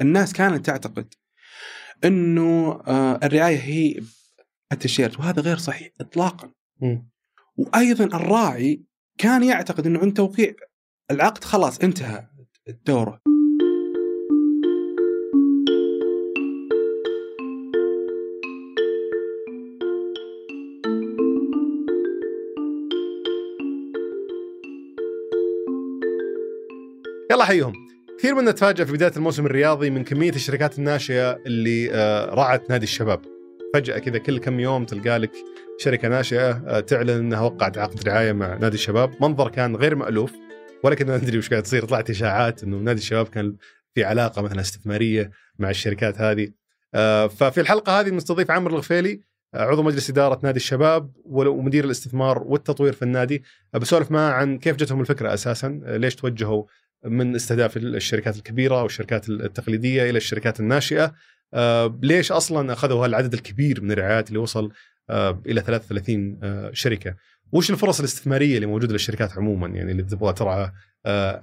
الناس كانت تعتقد إنه آه، الرعاية هي التيشيرت وهذا غير صحيح اطلاقا. مم. وأيضا الراعي كان يعتقد إنه عند توقيع العقد خلاص انتهى دوره. يلا حيهم كثير منا تفاجأ في بداية الموسم الرياضي من كمية الشركات الناشئة اللي آه، رعت نادي الشباب. فجأة كذا كل كم يوم تلقى لك شركة ناشئة آه، تعلن إنها وقعت عقد رعاية مع نادي الشباب. منظر كان غير مألوف ولا كنا ندري وش قاعد تصير. طلعت إشاعات إنه نادي الشباب كان في علاقة مثلا استثمارية مع الشركات هذه. آه، ففي الحلقة هذه مستضيف عمرو الغفيلي عضو مجلس إدارة نادي الشباب ومدير الاستثمار والتطوير في النادي. بسولف معه عن كيف جتهم الفكرة أساسا ليش توجهوا من استهداف الشركات الكبيرة والشركات التقليدية إلى الشركات الناشئة. آه، ليش أصلا أخذوا هالعدد الكبير من الرعايات اللي وصل آه، إلى 33 آه، شركة؟ وش الفرص الاستثمارية اللي موجودة للشركات عموما يعني اللي تبغى ترعى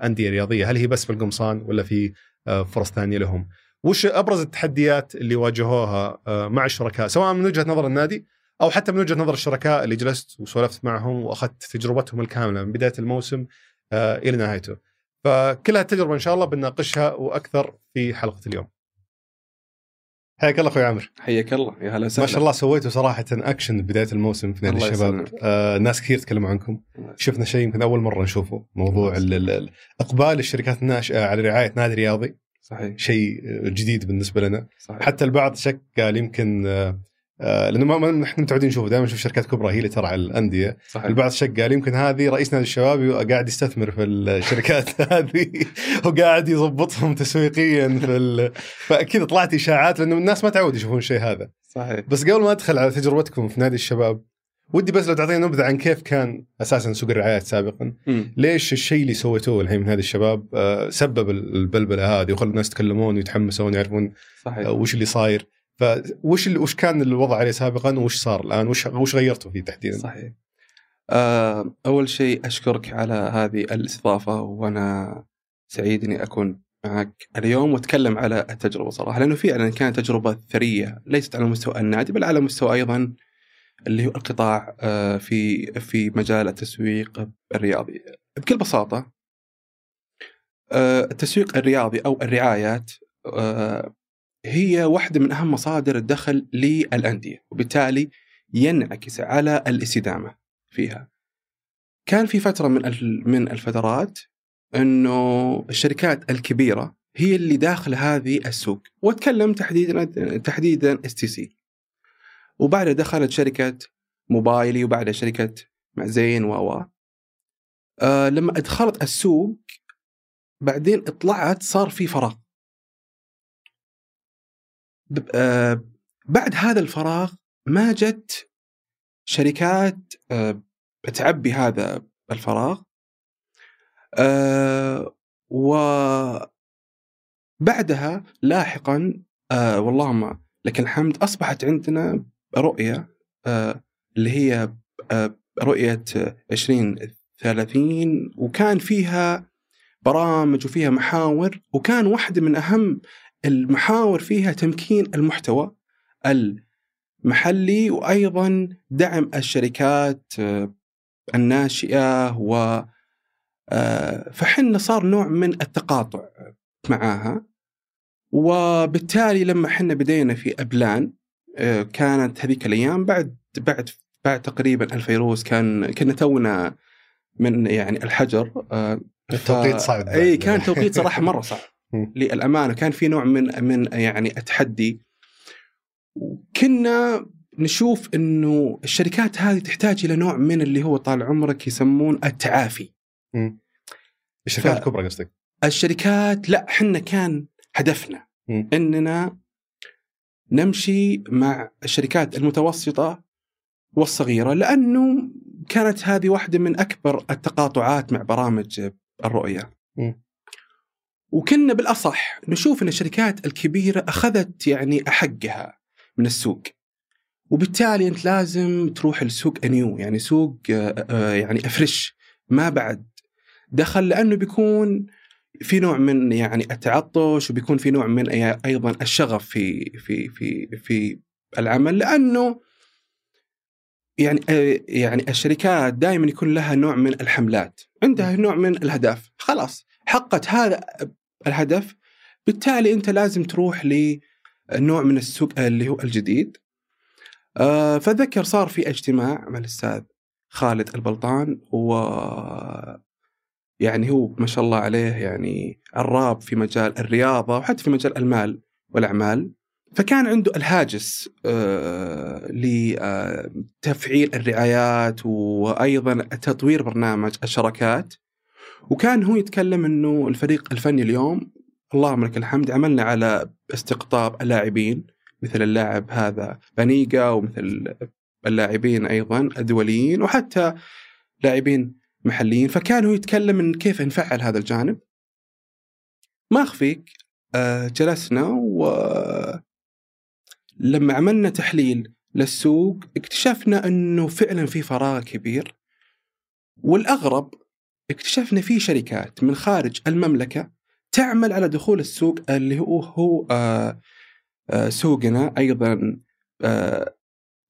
أندية رياضية؟ هل هي بس في القمصان ولا في فرص ثانية لهم؟ وش أبرز التحديات اللي واجهوها مع الشركاء؟ سواء من وجهة نظر النادي أو حتى من وجهة نظر الشركاء اللي جلست وسولفت معهم وأخذت تجربتهم الكاملة من بداية الموسم إلى نهايته. فكل هالتجربه إن شاء الله بنناقشها وأكثر في حلقة اليوم. حياك الله أخوي عمرو حياك الله. يا هلا ما وسهلا شاء الله سويتوا صراحة أكشن بداية الموسم في نادي الشباب. آه ناس كثير تكلموا عنكم. شفنا شيء يمكن أول مرة نشوفه. موضوع ال- ال- ال- إقبال الشركات الناشئه على رعاية نادي رياضي. صحيح. شيء آه، جديد بالنسبة لنا. صحيح. حتى البعض شك قال يمكن آه آه لأنه ما نحن متعودين نشوف دائما نشوف شركات كبرى هي اللي ترعى الأندية. صحيح. البعض شك قال يمكن هذه رئيس نادي الشباب قاعد يستثمر في الشركات هذه وقاعد يضبطهم تسويقيا في ال... فأكيد طلعت إشاعات لأنه الناس ما تعود يشوفون الشيء هذا. صحيح. بس قبل ما أدخل على تجربتكم في نادي الشباب ودي بس لو تعطينا نبذة عن كيف كان أساسا سوق الرعايات سابقا. مم. ليش الشيء اللي سويتوه الحين من هذه الشباب آه، سبب البلبلة هذه وخلى الناس يتكلمون ويتحمسون يعرفون صحيح. آه، وش اللي صاير. فوش وش كان الوضع عليه سابقا؟ وش صار الآن؟ وش وش غيرتوا فيه تحديدا؟ صحيح. آه، أول شيء أشكرك على هذه الاستضافة وأنا سعيد إني أكون معك اليوم وأتكلم على التجربة صراحة لأنه فعلا كانت تجربة ثرية ليست على مستوى النادي بل على مستوى أيضا اللي هو القطاع آه، في في مجال التسويق الرياضي. بكل بساطة آه، التسويق الرياضي أو الرعايات هي واحدة من أهم مصادر الدخل للأندية وبالتالي ينعكس على الاستدامة فيها. كان في فترة من من الفترات إنه الشركات الكبيرة هي اللي داخل هذه السوق واتكلم تحديدا تحديدا STC وبعدها دخلت شركة موبايلي وبعدها شركة معزين و آه لما أدخلت السوق بعدين طلعت صار في فراغ. بعد هذا الفراغ ما جت شركات آه تعبي هذا الفراغ. آه وبعدها لاحقا آه واللهم لك الحمد أصبحت عندنا رؤية آه اللي هي آه رؤية 2030 وكان فيها برامج وفيها محاور وكان واحدة من أهم المحاور فيها تمكين المحتوى المحلي وأيضا دعم الشركات آه، الناشئة و آه، فحنا صار نوع من التقاطع معاها وبالتالي لما حنا بدينا في أبلان آه، كانت هذيك الأيام بعد بعد بعد تقريبا الفيروز كان كنا تونا من يعني الحجر التوقيت صعب إي. كان توقيت صراحة مرة صعب. للأمانة كان في نوع من من يعني التحدي كنا نشوف إنه الشركات هذه تحتاج إلى نوع من اللي هو طال عمرك يسمون التعافي مم. الشركات ف- الكبرى قصدك الشركات لا حنا كان هدفنا مم. إننا نمشي مع الشركات المتوسطة والصغيرة لأنه كانت هذه واحدة من أكبر التقاطعات مع برامج الرؤية. مم. وكنا بالأصح نشوف إن الشركات الكبيرة أخذت يعني حقها من السوق. وبالتالي أنت لازم تروح لسوق أنيو يعني سوق آه، آه، يعني افرش ما بعد. دخل لأنه بيكون في نوع من يعني التعطش وبيكون في نوع من أيضا الشغف في في في في العمل لأنه يعني يعني الشركات دائما يكون لها نوع من الحملات، عندها نوع من الأهداف، خلاص حقت هذا الهدف. بالتالي أنت لازم تروح لنوع من السوق اللي هو الجديد. آه، فذكر صار في اجتماع مع الأستاذ خالد البلطان و يعني هو ما شاء الله عليه يعني عراب في مجال الرياضة وحتى في مجال المال والأعمال. فكان عنده الهاجس آه لتفعيل الرعايات وأيضا تطوير برنامج الشراكات. وكان هو يتكلم أنه الفريق الفني اليوم اللهم لك الحمد عملنا على استقطاب اللاعبين مثل اللاعب هذا بانيجا ومثل اللاعبين أيضا الدوليين وحتى لاعبين محليين. فكان هو يتكلم من كيف نفعل هذا الجانب. ما أخفيك آه، جلسنا و لما عملنا تحليل للسوق اكتشفنا إنه فعلا في فراغ كبير. والأغرب اكتشفنا في شركات من خارج المملكة تعمل على دخول السوق اللي هو هو آه، آه، سوقنا أيضا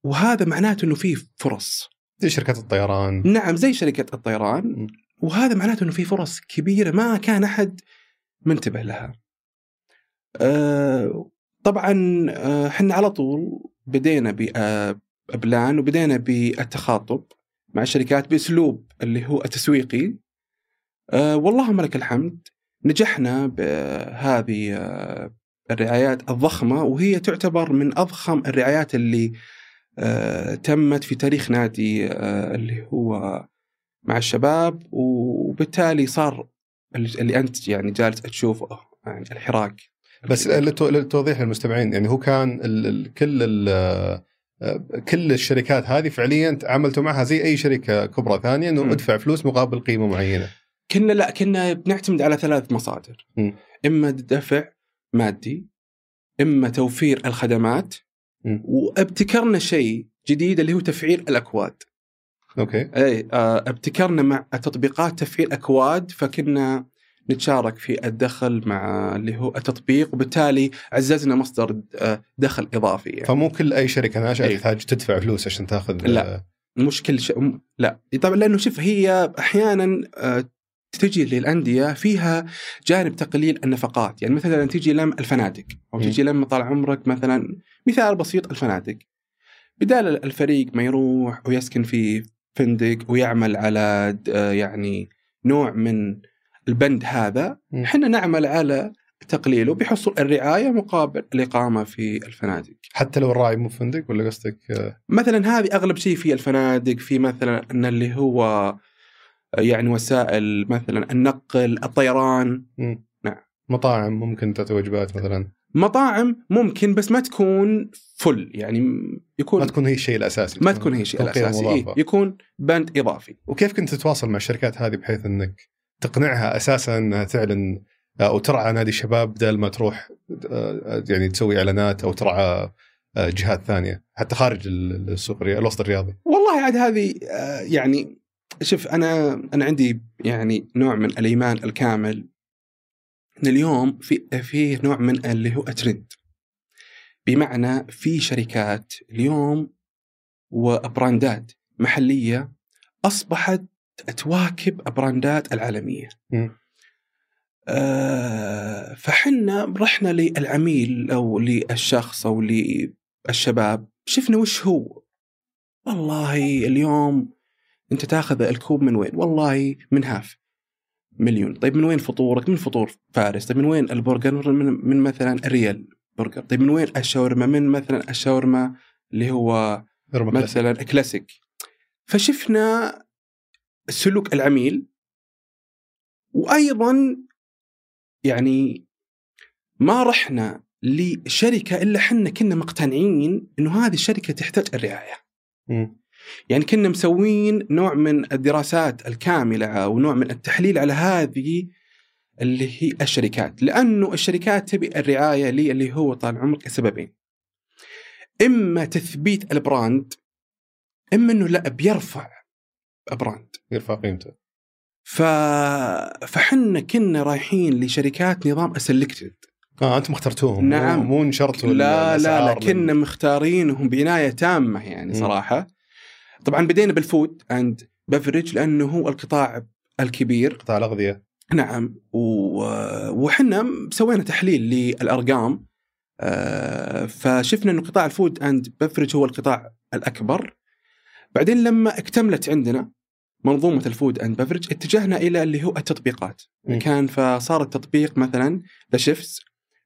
وهذا معناته إنه في فرص. زي شركات الطيران. نعم زي شركة الطيران. وهذا معناته إنه في فرص كبيرة ما كان أحد منتبه لها. أه طبعا أه إحنا على طول بدينا ببلان وبدينا بالتخاطب. مع الشركات بأسلوب اللي هو التسويقي. أه واللهم لك الحمد نجحنا بهذه آه، الرعايات الضخمة وهي تعتبر من أضخم الرعايات اللي آه، تمت في تاريخ نادي آه، اللي هو مع الشباب وبالتالي صار اللي أنت يعني جالس تشوفه يعني الحراك بس للتوضيح للمستمعين يعني هو كان ال ال كل ال آه، كل الشركات هذه فعليا عملتوا معها زي أي شركة كبرى ثانية إنه ادفع فلوس مقابل قيمة معينة. كنا لا كنا بنعتمد على ثلاث مصادر. م. إما دفع مادي إما توفير الخدمات وابتكرنا شيء جديد اللي هو تفعيل الأكواد أوكي اي آه، ابتكرنا مع تطبيقات تفعيل أكواد فكنا نتشارك في الدخل مع اللي هو التطبيق وبالتالي عززنا مصدر آه، دخل إضافي يعني. فمو كل أي شركة ناشئه تحتاج تدفع فلوس عشان تاخذ لا آه، مش كل شيء لا. طبعا لأنه شوف هي أحيانا تجي للأندية فيها جانب تقليل النفقات. يعني مثلا تجي لم الفنادق أو تجي لم طال عمرك مثلا مثال بسيط الفنادق. بدال الفريق ما يروح ويسكن في فندق ويعمل على يعني نوع من البند هذا إحنا نعمل على تقليله بحصول الرعاية مقابل الإقامة في الفنادق. حتى لو الراعي مو فندق ولا قصدك؟ مثلا هذه أغلب شيء في الفنادق في مثلا أن اللي هو يعني وسائل مثلا النقل الطيران. م. نعم. مطاعم ممكن تعطي وجبات مثلا. مطاعم ممكن بس ما تكون فل يعني يكون ما تكون هي الشيء الأساسي. ما تكون هي الشيء الأساسي. إيه يكون بند إضافي. وكيف كنت تتواصل مع الشركات هذه بحيث إنك تقنعها أساسا إنها تعلن أو ترعى نادي الشباب بدل ما تروح آه، يعني تسوي إعلانات أو ترعى آه، جهات ثانية حتى خارج السوق الوسط الرياضي. والله عاد هذه آه، يعني شوف أنا أنا عندي يعني نوع من الإيمان الكامل إن اليوم في في نوع من اللي هو ترند بمعنى في شركات اليوم وبراندات محلية أصبحت تواكب البراندات العالمية. آه فحنا رحنا للعميل أو للشخص أو للشباب شفنا وش هو والله اليوم أنت تاخذ الكوب من وين؟ والله من Half Million، طيب من وين فطورك؟ من فطور فارس، طيب من وين البرجر؟ من, من مثلا ريال برجر، طيب من وين الشاورما؟ من مثلا الشاورما اللي هو مثلا كلاسيك. فشفنا سلوك العميل وأيضا يعني ما رحنا لشركة إلا حنا كنا مقتنعين إنه هذه الشركة تحتاج الرعاية. م. يعني كنا مسوين نوع من الدراسات الكاملة ونوع من التحليل على هذه اللي هي الشركات لأنه الشركات تبي الرعاية لي اللي هو طال عمرك سببين إما تثبيت ال brand إما إنه لا بيرفع brand يرفع قيمته ف... فحنا كنا رايحين لشركات نظام selected. آه أنتم اخترتوهم. نعم. مو نشرتوا لا لا لا كنا مختارينهم بعنايه تامة يعني. صراحة. طبعا بدينا بال food and beverage لأنه هو القطاع الكبير. قطاع الأغذية. نعم. و- وحنا سوينا تحليل للأرقام. آه، فشفنا إنه قطاع ال food and beverage هو القطاع الأكبر. بعدين لما اكتملت عندنا منظومة ال food and beverage اتجهنا إلى اللي هو التطبيقات. مم. كان فصار التطبيق مثلا The Chefz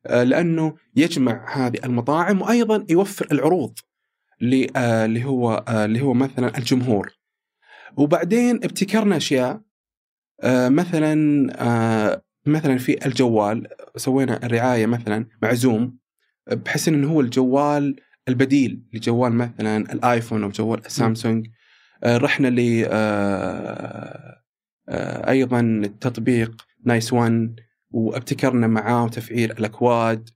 لأنه يجمع هذه المطاعم وأيضا يوفر العروض آه، اللي هو آه، اللي هو مثلا الجمهور. وبعدين ابتكرنا أشياء آه، مثلا آه، مثلا في الجوال سوينا الرعاية مثلا مع زوم بحيث إنه هو الجوال البديل لجوال مثلا الايفون أو جوال السامسونج آه، رحنا ل آه، آه، أيضا تطبيق Nice One وابتكرنا معاه تفعيل الأكواد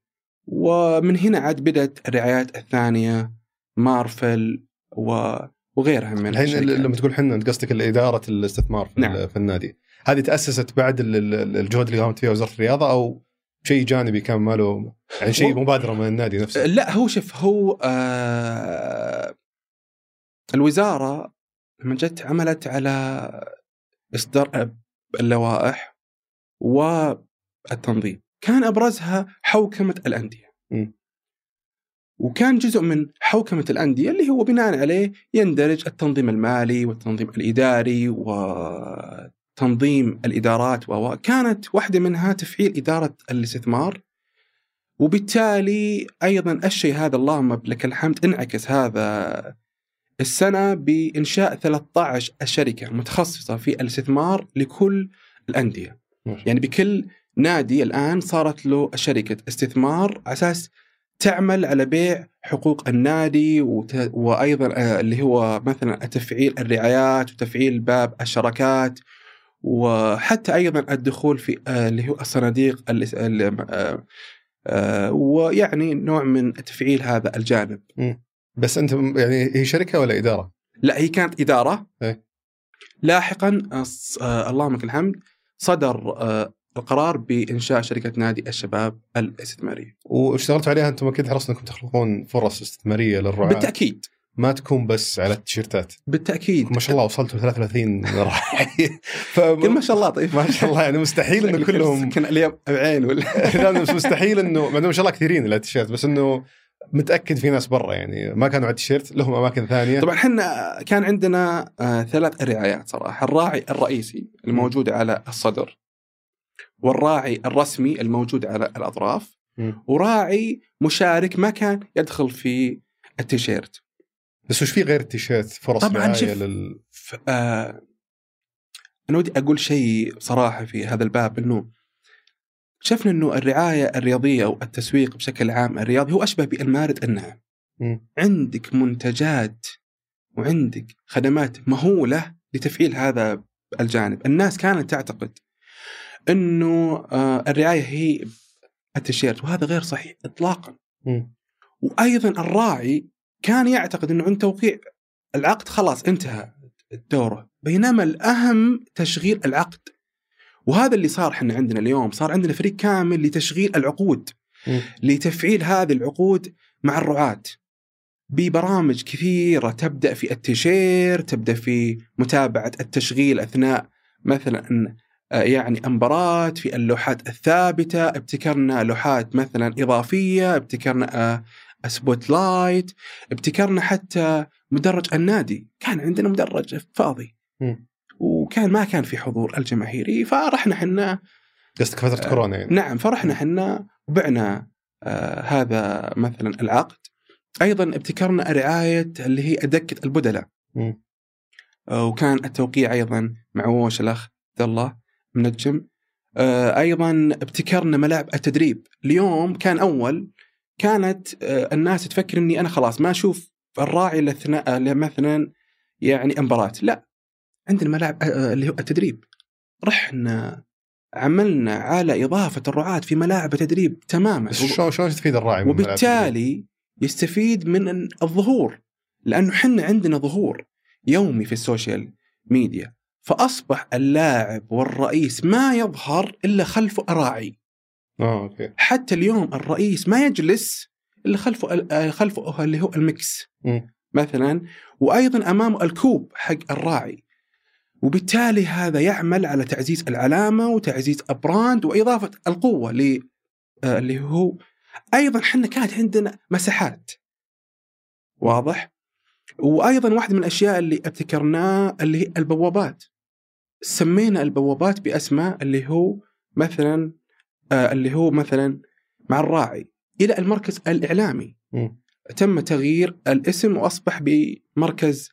ومن هنا عاد بدأت الرعايات الثانية مارفل و... وغيرها من الحين الشركات. لما تقول حنا أنت قصدك اداره الاستثمار في, نعم. في النادي هذه تأسست بعد ال- ال- الجهود اللي قامت فيها وزارة الرياضة أو شيء جانبي كان ما له يعني شيء مبادرة من النادي نفسه لا هو شوف هو آه الوزارة لما جت عملت على إصدار اللوائح والتنظيم. كان أبرزها حوكمة الأندية. م. وكان جزء من حوكمة الأندية اللي هو بناء عليه يندرج التنظيم المالي والتنظيم الإداري وتنظيم الإدارات و كانت واحدة منها تفعيل إدارة الاستثمار. وبالتالي أيضا الشيء هذا اللهم لك الحمد انعكس هذا السنة بإنشاء 13 شركة متخصصة في الاستثمار لكل الأندية. ما شاء يعني بكل نادي الآن صارت له شركة استثمار على أساس تعمل على بيع حقوق النادي وت... وأيضا آه، اللي هو مثلا تفعيل الرعايات وتفعيل باب الشراكات وحتى أيضا الدخول في آه، اللي هو الصناديق ال... ال... آه، ويعني نوع من تفعيل هذا الجانب. بس أنت يعني هي شركة ولا إدارة؟ لا هي كانت إدارة. إيه. لاحقا آه، اللهم لك الحمد صدر آه، القرار بإنشاء شركة نادي الشباب الاستثمارية. واشتغلتوا عليها أنتم أكيد حرصتوا إنكم تخلقون فرص استثمارية للرعاة. بالتأكيد. ما تكون بس على التيشيرتات. بالتأكيد. ما شاء الله وصلتوا 33 راعي. قل ما شاء الله طيب ما شاء الله يعني مستحيل إنه كلهم كان اليوم بعين ولا؟ لا مستحيل انه ما شاء الله كثيرين التيشيرت بس إنه متأكد في ناس برا يعني ما كانوا على التيشيرت لهم أماكن ثانية طبعا إحنا كان عندنا آه، ثلاث رعايات صراحة، الراعي الرئيسي الموجود على الصدر والراعي الرسمي الموجود على الأطراف. وراعي مشارك ما كان يدخل في التيشيرت. بس وش في غير التيشيرت فرص طبعاً شوف. لل ف- آه أنا ودي أقول شيء صراحة في هذا الباب إنه شفنا إنه الرعاية الرياضية أو التسويق بشكل عام الرياضي هو أشبه بالمارد الناعم. عندك منتجات وعندك خدمات مهولة لتفعيل هذا الجانب، الناس كانت تعتقد إنه آه الرعاية هي التيشيرت وهذا غير صحيح اطلاقا. وأيضا الراعي كان يعتقد إنه عند توقيع العقد خلاص انتهى دوره بينما الأهم تشغيل العقد وهذا اللي صار إحنا عندنا اليوم صار عندنا فريق كامل لتشغيل العقود. لتفعيل هذه العقود مع الرعاة ببرامج كثيرة تبدأ في التيشير تبدأ في متابعة التشغيل أثناء مثلا آه، يعني أمبراة في اللوحات الثابتة ابتكرنا لوحات مثلا إضافية ابتكرنا آه، spotlight ابتكرنا حتى مدرج النادي كان عندنا مدرج فاضي. وكان ما كان في حضور الجماهيري فرحنا حنا. قصدك فترة كورونا يعني. نعم فرحنا حنا وبعنا آه هذا مثلا العقد. أيضا ابتكرنا رعاية اللي هي دكه البدلاء. آه وكان التوقيع أيضا مع ووش الأخ عبد الله منجم. آه أيضا ابتكرنا ملاعب التدريب. اليوم كان أول. كانت آه الناس تفكر إني أنا خلاص ما أشوف الراعي الاثناء مثلا يعني مباراة. لا عندنا ملاعب آه اللي هو التدريب. رحنا عملنا على إضافة الرعاة في ملاعب التدريب تماما. بس شلون شلون يستفيد الراعي؟ وبالتالي يستفيد من الظهور. لأنه حنا عندنا ظهور يومي في ال social media. فأصبح اللاعب والرئيس ما يظهر إلا خلفه الراعي. آه okay. حتى اليوم الرئيس ما يجلس إلا خلفه آه، خلفه اللي هو ال mix. مم. مثلا وأيضا امامه الكوب حق الراعي. وبالتالي هذا يعمل على تعزيز العلامة وتعزيز ال brand وإضافة القوة ل آه، اللي هو أيضا إحنا كانت عندنا مساحات. واضح؟ وأيضا واحدة من الأشياء اللي أبتكرناه اللي هي البوابات. سمينا البوابات بأسماء اللي هو مثلا آه اللي هو مثلا مع الراعي إلى المركز الإعلامي. مم. تم تغيير الاسم وأصبح بمركز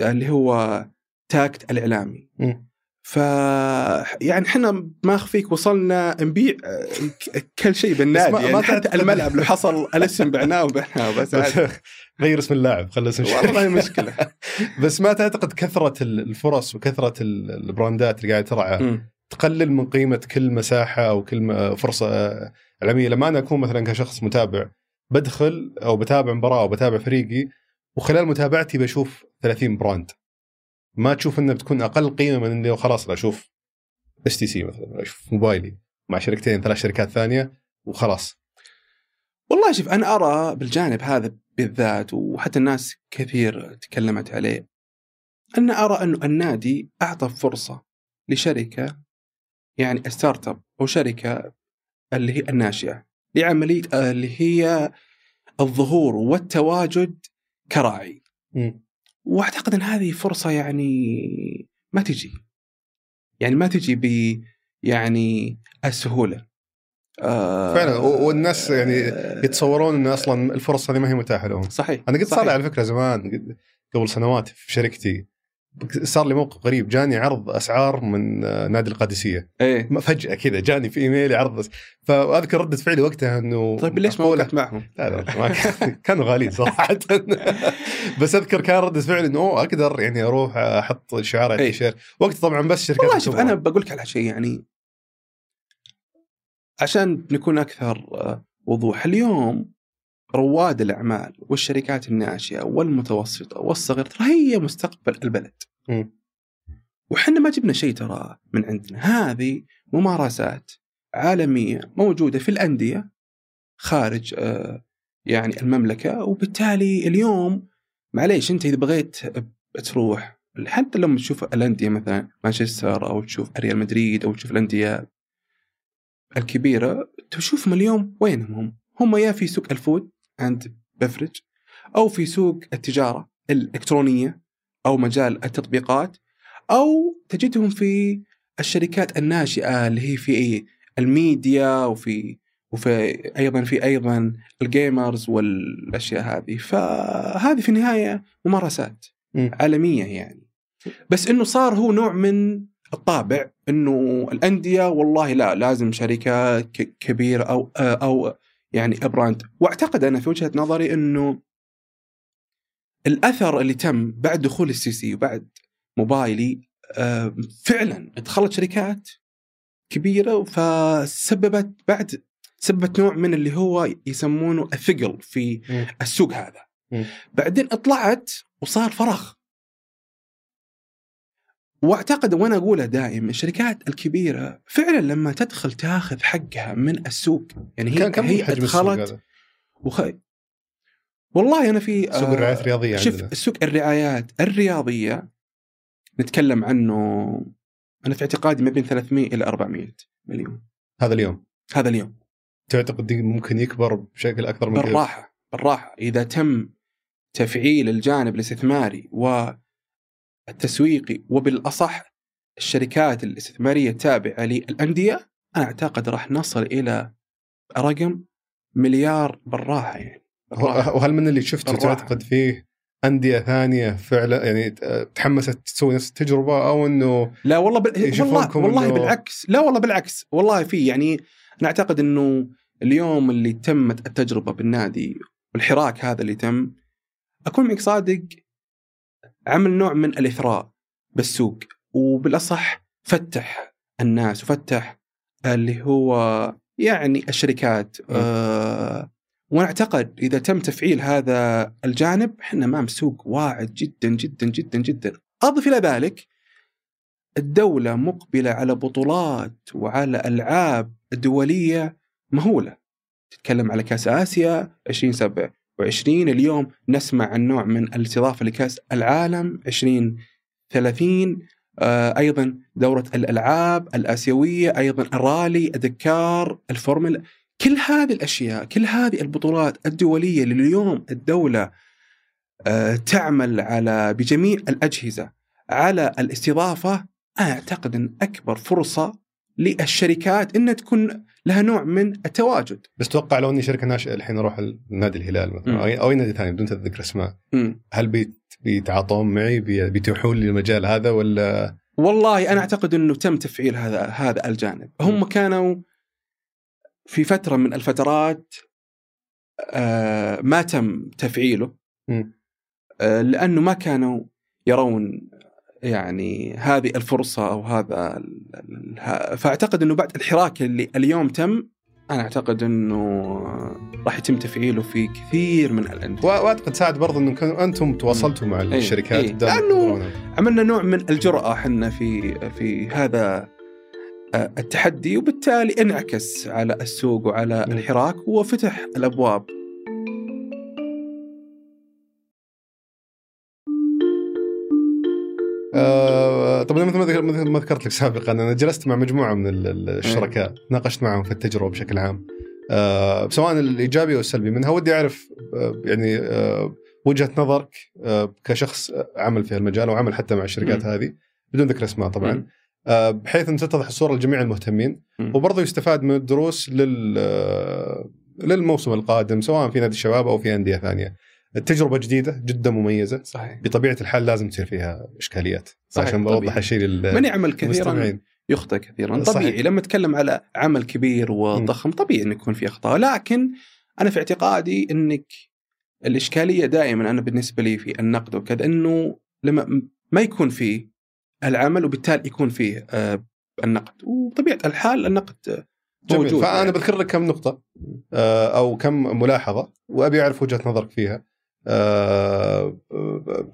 اللي هو تاكت الإعلامي. ف يعني إحنا ما أخفيك وصلنا نبيع آه، كل شيء بالنادي. ما- يعني ما حتى الملعب لو حصل الاسم بعناه وبعناه بس غير اسم اللاعب خلى اسم والله ما هي مشكلة. بس ما تعتقد كثرة ال- الفرص وكثرة ال- البراندات اللي قاعدة ترعى. تقلل من قيمة كل مساحة أو كل م- فرصة آه، إعلامية؟ لما أنا أكون مثلا كشخص متابع بدخل أو بتابع مباراة أو بتابع فريقي وخلال متابعتي بشوف 30 براند. ما تشوف انها بتكون أقل قيمة من إني خلاص لا أشوف STC مثلا أشوف موبايلي مع شركتين ثلاث شركات ثانية وخلاص والله شوف أنا أرى بالجانب هذا بالذات وحتى الناس كثير تكلمت عليه أنا أرى انه النادي أعطى فرصة لشركة يعني startup أو شركة اللي هي الناشئة لعملية اللي هي الظهور والتواجد كراعي مم. وأعتقد إن هذه فرصة يعني ما تجي. يعني ما تجي ب يعني السهولة. آه فعلا والناس يعني آه، يتصورون إن أصلا الفرص هذه ما هي متاحة لهم. صحيح أنا قد صار. على فكرة زمان قبل سنوات في شركتي. صار لي موقف غريب. جاني عرض أسعار من آه، نادي القادسية. إيه. فجأة كذا جاني في إيميلي عرض فأذكر ردة فعلي وقتها إنه طيب ليش ما وقعت معهم؟ لا لا ما كان- كانوا غاليين صراحة. بس أذكر كان ردة فعلي إنه أوه أقدر يعني أروح أحط شعار على إيه. التيشيرت. وقت طبعا بس شركات والله شوف. أنا بقول لك على شيء يعني عشان نكون أكثر آه، وضوح اليوم رواد الأعمال والشركات الناشئة والمتوسطة والصغيرة ترى هي مستقبل البلد. وحنا ما جبنا شيء ترى من عندنا، هذه ممارسات عالمية موجودة في الأندية خارج آه، يعني المملكة وبالتالي اليوم معليش أنت إذا بغيت تروح حتى لما تشوف الأندية مثلا مانشستر أو تشوف ريال مدريد أو تشوف الأندية الكبيرة تشوفهم اليوم وينهم هم؟ هم يا في سوق الفود عند بفرج أو في سوق التجارة الإلكترونية أو مجال التطبيقات أو تجدهم في الشركات الناشئة اللي هي في؟ الميديا وفي وفي أيضا في أيضا ال gamers والأشياء هذه فهذه في النهاية ممارسات مم. عالمية يعني بس إنه صار هو نوع من الطابع إنه الأندية والله لا لازم شركات كبيرة أو أو يعني brand واعتقد أنا في وجهة نظري إنه الأثر اللي تم بعد دخول STC وبعد موبايلي فعلا دخلت شركات كبيرة فسببت بعد سببت نوع من اللي هو يسمونه الثقل في. السوق هذا. بعدين طلعت وصار فراغ واعتقد وأنا اقولها دائما الشركات الكبيرة فعلا لما تدخل تاخذ حقها من السوق يعني هي كم هي حجم السوق دخلت هذا؟ وخ... والله أنا في سوق الرعايات الرياضية شوف سوق الرعايات الرياضية نتكلم عنه أنا في اعتقادي ما بين 300 إلى 400 مليون. هذا اليوم؟ هذا اليوم. تعتقد ممكن يكبر بشكل أكثر من؟ بالراحة بالراحة. إذا تم تفعيل الجانب الاستثماري والتسويقي وبالأصح الشركات الاستثمارية التابعة للأندية أنا أعتقد راح نصل إلى رقم مليار بالراحة يعني بالراحة. وهل من اللي شفته. تعتقد فيه أندية ثانية فعلا يعني تحمست تسوي نفس التجربة أو إنه لا والله بال... والله والله إنه- بالعكس لا والله بالعكس والله في يعني أنا أعتقد إنه اليوم اللي تمت التجربة بالنادي والحراك هذا اللي تم أكون معك صادق عمل نوع من الإثراء بالسوق وبالأصح فتح الناس وفتح اللي هو يعني الشركات. آه وأنا أعتقد إذا تم تفعيل هذا الجانب إحنا امام سوق واعد جدا جدا جدا جدا. أضف إلى ذلك الدولة مقبلة على بطولات وعلى ألعاب دولية مهولة. تتكلم على كأس آسيا 2027 اليوم نسمع عن نوع من الاستضافة لكأس العالم 2030 آه، أيضا دورة الألعاب الآسيوية أيضا الرالي الدكار الفورمولا. كل هذه الأشياء كل هذه البطولات الدولية اللي اليوم الدولة آه، تعمل على بجميع الأجهزة. على الاستضافة أنا أعتقد أن أكبر فرصة للشركات أنها تكون لها نوع من التواجد. بس توقع لو إني شركة ناشئة الحين أروح نادي الهلال مثلا. أو أي نادي ثاني بدون تذكر أسماء. هل بيت بيتعاطون معي؟ بي- بيتيحون لي المجال هذا ولا؟ والله أنا أعتقد إنه تم تفعيل هذا هذا الجانب. هم كانوا في فترة من الفترات آه، ما تم تفعيله. آه، لأنه ما كانوا يرون يعني هذه الفرصة أو هذا فأعتقد إنه بعد الحراك اللي اليوم تم أنا أعتقد إنه راح يتم تفعيله في كثير من الأندية وأعتقد ساعد برضه إنكم أنتم تواصلتوا مع إيه، الشركات إيه. لأنه- كورونا. عملنا نوع من الجرأة إحنا في في هذا آه، التحدي وبالتالي انعكس على السوق وعلى. الحراك وفتح الأبواب آه طبعا مثل ما ذكرت لك سابقا أنا جلست مع مجموعة من ال- الشركاء ناقشت معهم في التجربة بشكل عام آه سواء الإيجابي أو السلبي منها ودي أعرف آه يعني آه وجهة نظرك آه كشخص عمل في المجال وعمل حتى مع الشركات مم. هذه بدون ذكر أسماء طبعا. آه بحيث أن تتضح الصورة لجميع المهتمين. وبرضه يستفاد من الدروس لل للموسم القادم سواء في نادي الشباب أو في أندية ثانية. التجربة جديدة جدا مميزة. صحيح. بطبيعة الحال لازم تصير فيها إشكاليات. صحيح، عشان. بوضح الشيء لل- من يعمل كثيرا يخطئ كثيرا. صحيح. طبيعي لما اتكلم على عمل كبير وضخم طبيعي إنه يكون في أخطاء. لكن أنا في اعتقادي إنك الإشكالية دائما أنا بالنسبة لي في النقد وكذا إنه لما ما يكون فيه العمل وبالتالي يكون فيه آه، النقد. وطبيعه الحال النقد آه، جميل. موجود. فأنا يعني. بذكر لك كم نقطة آه، أو كم ملاحظة وأبي أعرف وجهة نظرك فيها.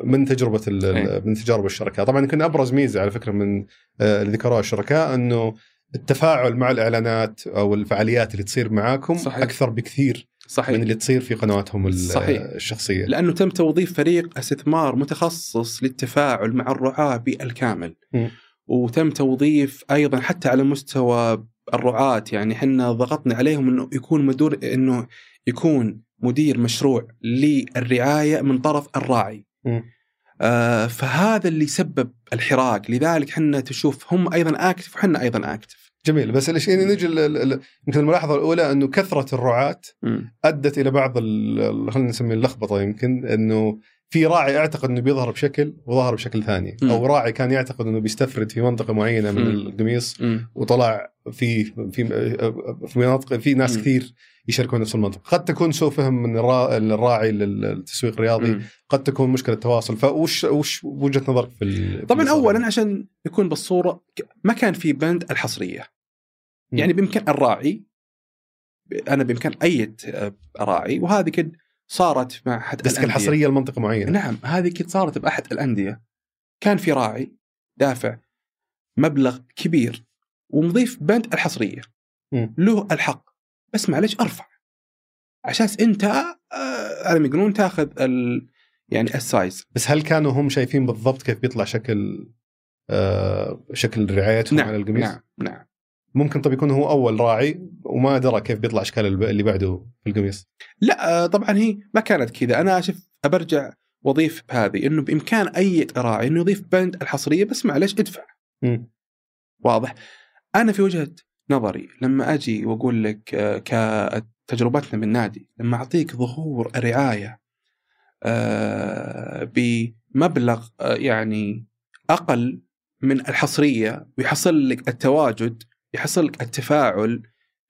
من تجربة أي. من تجارب الشركاء طبعا يمكن أبرز ميزة على فكرة من آه، اللي ذكروها الشركاء أنه التفاعل مع الإعلانات أو الفعاليات اللي تصير معاكم صحيح. أكثر بكثير من صحيح اللي تصير في قنواتهم صحيح. الشخصية لأنه تم توظيف فريق أستثمار متخصص للتفاعل مع الرعاة بالكامل م. وتم توظيف أيضا حتى على مستوى الرعاة يعني إحنا ضغطنا عليهم إنه يكون مدير إنه يكون مدير مشروع للرعاية من طرف الراعي. م. آه فهذا اللي سبب الحراك لذلك إحنا تشوف هم أيضا اكتف وحنا أيضا اكتف. جميل بس الشيء نجي يمكن الملاحظة الأولى إنه كثرة الرعاة أدت إلى بعض خلينا نسميه اللخبطة يمكن إنه في راعي اعتقد إنه بيظهر بشكل وظهر بشكل ثاني مم. أو راعي كان يعتقد إنه بيستفرد في منطقة معينة من مم. القميص مم. وطلع في في في مناطق في ناس مم. كثير يشاركون نفس المنطقة قد تكون سوء فهم من الرا- الراعي للتسويق الرياضي مم. قد تكون مشكلة تواصل فوش وش وجهة نظرك في طبعا؟ اولا عشان نكون بالصورة ما كان في بند الحصرية. يعني بإمكان الراعي أنا بإمكان أي راعي وهذه كد صارت مع أحد قصدك. الحصرية لمنطقة معينة. نعم هذه كد صارت بأحد الأندية. كان في راعي دافع مبلغ كبير ومضيف بند الحصرية. مم. له الحق. بس معلش أرفع. عشان أنت آه، على ما يقولون تاخذ ال يعني السايز. بس هل كانوا هم شايفين بالضبط كيف بيطلع شكل آه شكل رعايتهم على نعم القميص؟ نعم نعم. ممكن طب يكون هو أول راعي وما درى كيف بيطلع إشكال اللي بعده في القميص. لا آه، طبعا هي ما كانت كذا. أنا شوف برجع وأضيف بهذه إنه بإمكان أي راعي إنه يضيف بند الحصرية بس معلش ادفع. مم. واضح. أنا في وجهة نظري لما أجي وأقول لك آه، كتجربتنا من نادي لما أعطيك ظهور رعايه آه، بمبلغ يعني أقل من الحصرية ويحصل لك التواجد يحصل لك التفاعل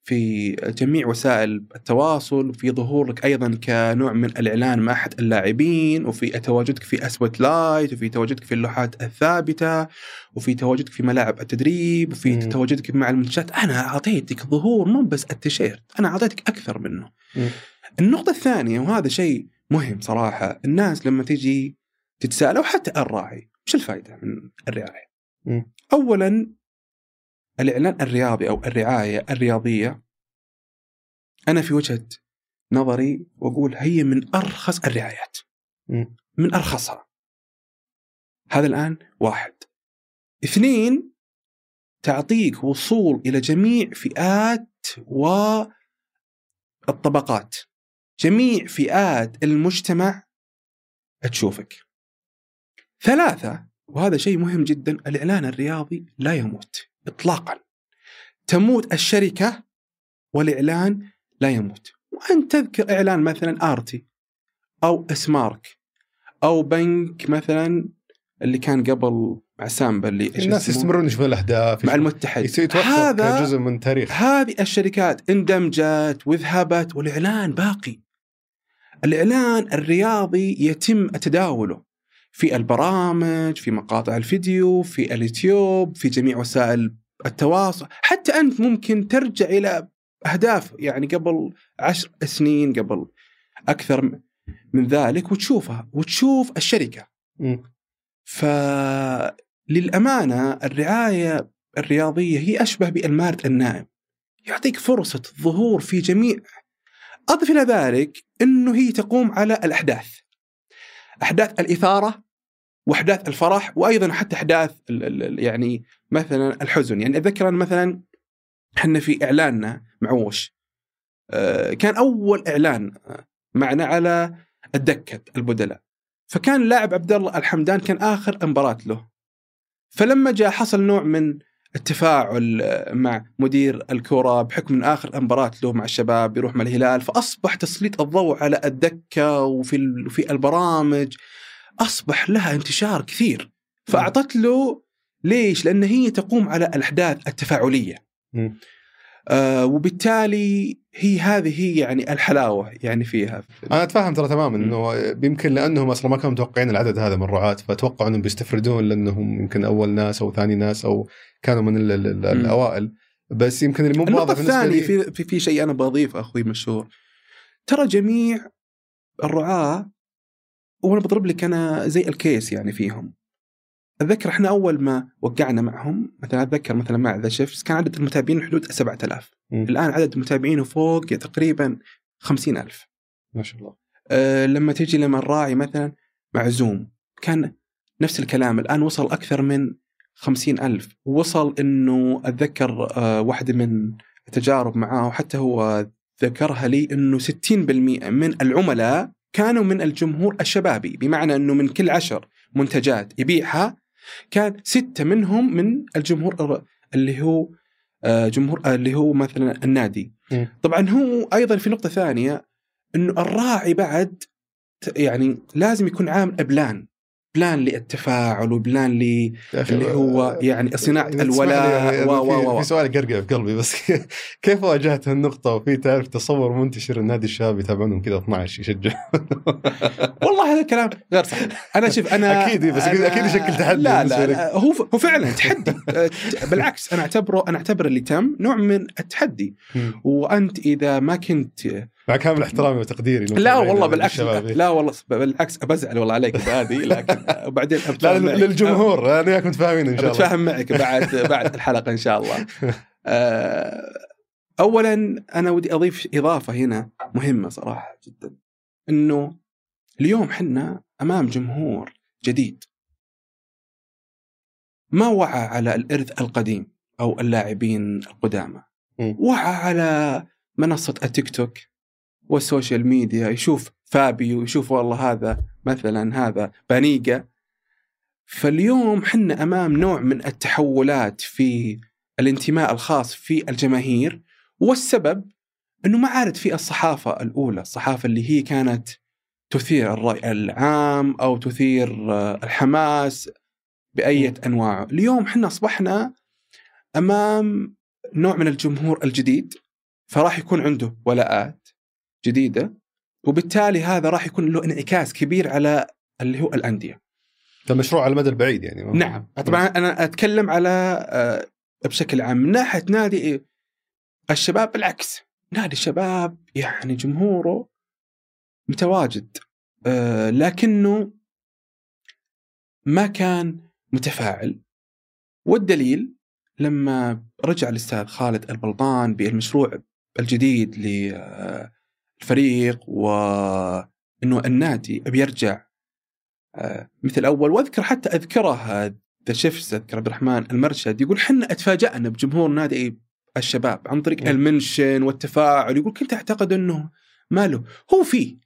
في جميع وسائل التواصل وفي ظهورك أيضا كنوع من الإعلان مع أحد اللاعبين وفي تواجدك في spotlight وفي تواجدك في اللوحات الثابتة وفي تواجدك في ملاعب التدريب وفي مم. تواجدك مع المنتجات أنا أعطيتك ظهور مو بس التيشيرت أنا أعطيتك أكثر منه مم. النقطة الثانية وهذا شيء مهم صراحة الناس لما تجي تتساءل أو حتى الراعي وش الفائده من الرعاية. اولا الإعلان الرياضي أو الرعاية الرياضية أنا في وجهة نظري وأقول هي من أرخص الرعايات. من أرخصها. هذا الآن واحد. اثنين تعطيك وصول إلى جميع فئات والطبقات. جميع فئات المجتمع تشوفك. ثلاثة وهذا شيء مهم جدا الإعلان الرياضي لا يموت. إطلاقا. تموت الشركة والإعلان لا يموت. وأنت تذكر إعلان مثلا آرتي أو إسمارك أو بنك مثلا اللي كان قبل مع سامبا اللي الناس؟ يستمرون يشوفون الأهداف مع المتحد. هذا كجزء من تاريخ. هذه الشركات اندمجت وذهبت والإعلان باقي. الإعلان الرياضي يتم تداوله. في البرامج، في مقاطع الفيديو، في اليوتيوب، في جميع وسائل التواصل، حتى أنت ممكن ترجع إلى أهداف يعني قبل عشر سنين قبل أكثر من ذلك وتشوفها وتشوف الشركة. مم. فللأمانة الرعاية الرياضية هي أشبه بالمارد النائم يعطيك فرصة ظهور في جميع أضف إلى ذلك أنه هي تقوم على الأحداث أحداث الإثارة وأحداث الفرح وأيضا حتى ال- يعني مثلا الحزن. يعني أتذكر أنا مثلا إحنا في إعلاننا مع وش؟ آه، كان أول إعلان معنا على الدكة البدلاء. فكان اللاعب عبد الله الحمدان كان آخر مباراة له. فلما جاء حصل نوع من التفاعل آه، مع مدير الكره بحكم من آخر مباراة له مع الشباب يروح مع الهلال فأصبح تسليط الضوء على الدكة وفي في البرامج. أصبح لها انتشار كثير. فأعطت له ليش؟ لأن هي تقوم على الأحداث التفاعلية. آه وبالتالي هي هذه هي يعني الحلاوة يعني فيها. أنا أتفهم ترى تماما. إنه يمكن لأنهم أصلا ما كانوا متوقعين العدد هذا من الرعاة فتوقعوا إنهم بيستفردون لأنهم يمكن أول ناس أو ثاني ناس أو كانوا من ال- ال- ال- الأوائل. بس يمكن اللي مو واضح بالنسبة لي في, في شيء أنا بضيف أخوي مشهور. ترى جميع الرعاة وأنا بضرب لك أنا زي الكيس يعني فيهم. أتذكر إحنا أول ما وقعنا معهم مثلا أتذكر مثلا مع ذا شيفز كان عدد المتابعين حدود 7000 مم. الآن عدد متابعينه فوق تقريبا 50000 ما شاء الله. أه لما تيجي لما الراعي مثلا مع زوم كان نفس الكلام الآن وصل أكثر من خمسين ألف وصل أنه أتذكر أه واحدة من التجارب معاه وحتى هو ذكرها لي أنه 60% من العملاء كانوا من الجمهور الشبابي بمعنى أنه من كل عشر منتجات يبيعها كان ستة منهم من الجمهور اللي هو آه، جمهور آه، اللي هو مثلا النادي. طبعا هو أيضا في نقطة ثانية أنه الراعي بعد يعني لازم يكون عامل plan plan للتفاعل و plan ل يا أخي، اللي هو يعني إذا تسمح لي، الولاء. يعني و و في- و في سؤال قرقر في قلبي بس كيف واجهت هالنقطة؟ وفي تعرف تصور منتشر النادي الشباب يتابعونهم كذا 12 يشجع والله هذا الكلام غير صحيح. أنا شوف أنا أكيد، بس أنا- أكيد يشكل تحدي لا لا. لا هو هو فعلا تحدي. بالعكس أنا اعتبره أنا اعتبر اللي تم نوع من التحدي. وأنت إذا ما كنت مع كامل احترامي وتقديري لا والله بالعكس. لا والله بالعكس بزعل والله عليك بهذه لكن وبعدين لا. للجمهور أنا وياك متفاهمين إن شاء الله بتفاهم معك بعد بعد الحلقة إن شاء الله. آه، اولا أنا ودي أضيف إضافة هنا مهمة صراحة جدا إنه اليوم حنا أمام جمهور جديد ما وعى على الإرث القديم أو اللاعبين القدامى. وعى على منصة ال TikTok وال social media يشوف فابيو يشوف والله هذا مثلا هذا بانيجا. فاليوم حنا أمام نوع من التحولات في الانتماء الخاص في الجماهير والسبب إنه ما عادت في الصحافة الأولى، الصحافة اللي هي كانت تثير الرأي العام أو تثير آه، الحماس بأية أنواعه، اليوم حنا أصبحنا أمام نوع من الجمهور الجديد فراح يكون عنده ولاءات. جديدة وبالتالي هذا راح يكون له انعكاس كبير على اللي هو الأندية. ده مشروع على المدى البعيد يعني. نعم. طبعا أنا أتكلم على آه، بشكل عام. من ناحية نادي الشباب بالعكس. نادي الشباب يعني جمهوره متواجد آه، لكنه ما كان متفاعل. والدليل لما رجع الأستاذ خالد البلطان بالمشروع الجديد للفريق وانه النادي بيرجع آه، مثل أول. وأذكر حتى أذكره ذا شيفز أذكر؟ عبد الرحمن المرشد يقول حنا أتفاجأنا بجمهور نادي الشباب عن طريق مم. المنشن والتفاعل. يقول كنت أعتقد إنه ماله هو فيه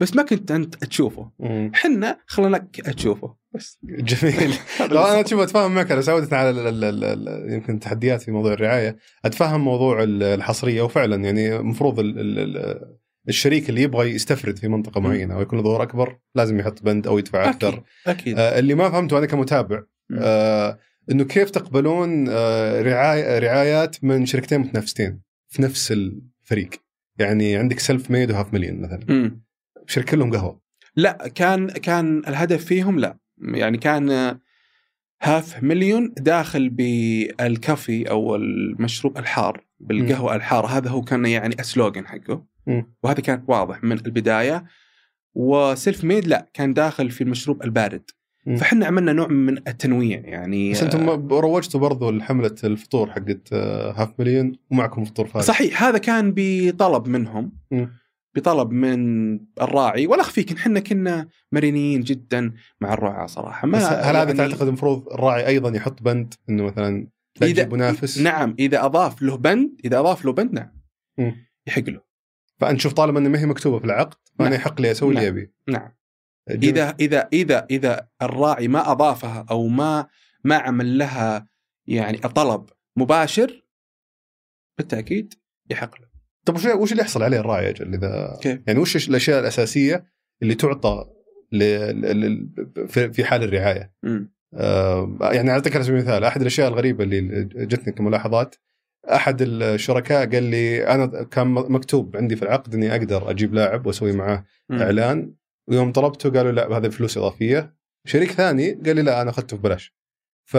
بس ما كنت أنت تشوفه. حنا خلناك تشوفه بس. جميل. لو أنا تشوف أتفاهم معك سعودة على ال- ال- ال- يمكن تحديات في موضوع الرعاية. اتفهم موضوع ال- الحصرية وفعلا يعني المفروض ال- ال- ال- الشريك اللي يبغى يستفرد في منطقة. معينة أو يكون له دور أكبر لازم يحط بند أو يدفع أكثر أكيد آه اللي ما فهمته أنا كمتابع. آه إنه كيف تقبلون آه رعاية رعايات من شركتين متنافستين في نفس الفريق يعني عندك Self Made و Half Million مثلا مم. شركة لهم قهوة لا كان كان الهدف فيهم لا يعني كان هاف مليون داخل بال coffee أو المشروب الحار بالقهوة الحاره هذا هو كان يعني ال slogan حقه. وهذا كان واضح من البداية. و Self Made لا كان داخل في المشروب البارد. مم. فاحنا عملنا نوع من التنويع يعني بس أنتم روجتوا برضو لحملة الفطور حقت آه، Half Million ومعكم فطور فارس. صحيح هذا كان بطلب منهم. مم. بطلب من الراعي. ولا أخفيك إحنا كنا مرنين جدا مع الرعاة صراحة. ما هل هذا يعني تعتقد المفروض الراعي أيضا يحط بند إنه مثلا إذا تجيب منافس نعم إذا أضاف له بند إذا أضاف له بند نعم. يحق له. فانت شوف طالما إنه ما هي مكتوبة في العقد فأنا نعم. يحق لي أسوي اللي نعم. أبي نعم جميل. إذا إذا إذا إذا الراعي ما أضافها أو ما ما عمل لها يعني طلب مباشر بالتأكيد يحق له طب وش وش اللي يحصل عليه الراعي أجل إذا كيف؟ يعني وش الأشياء الأساسية اللي تعطى ل... ل... ل... في في حال الرعاية مم. آه يعني أعطيك على سبيل المثال أحد الأشياء الغريبة اللي جتني كملاحظات أحد الشركاء قال لي أنا كان مكتوب عندي في العقد إني أقدر أجيب لاعب وأسوي معاه مم. إعلان ويوم طلبته قالوا لا هذه فلوس إضافية شريك ثاني قال لي لا أنا أخذته ببلاش ف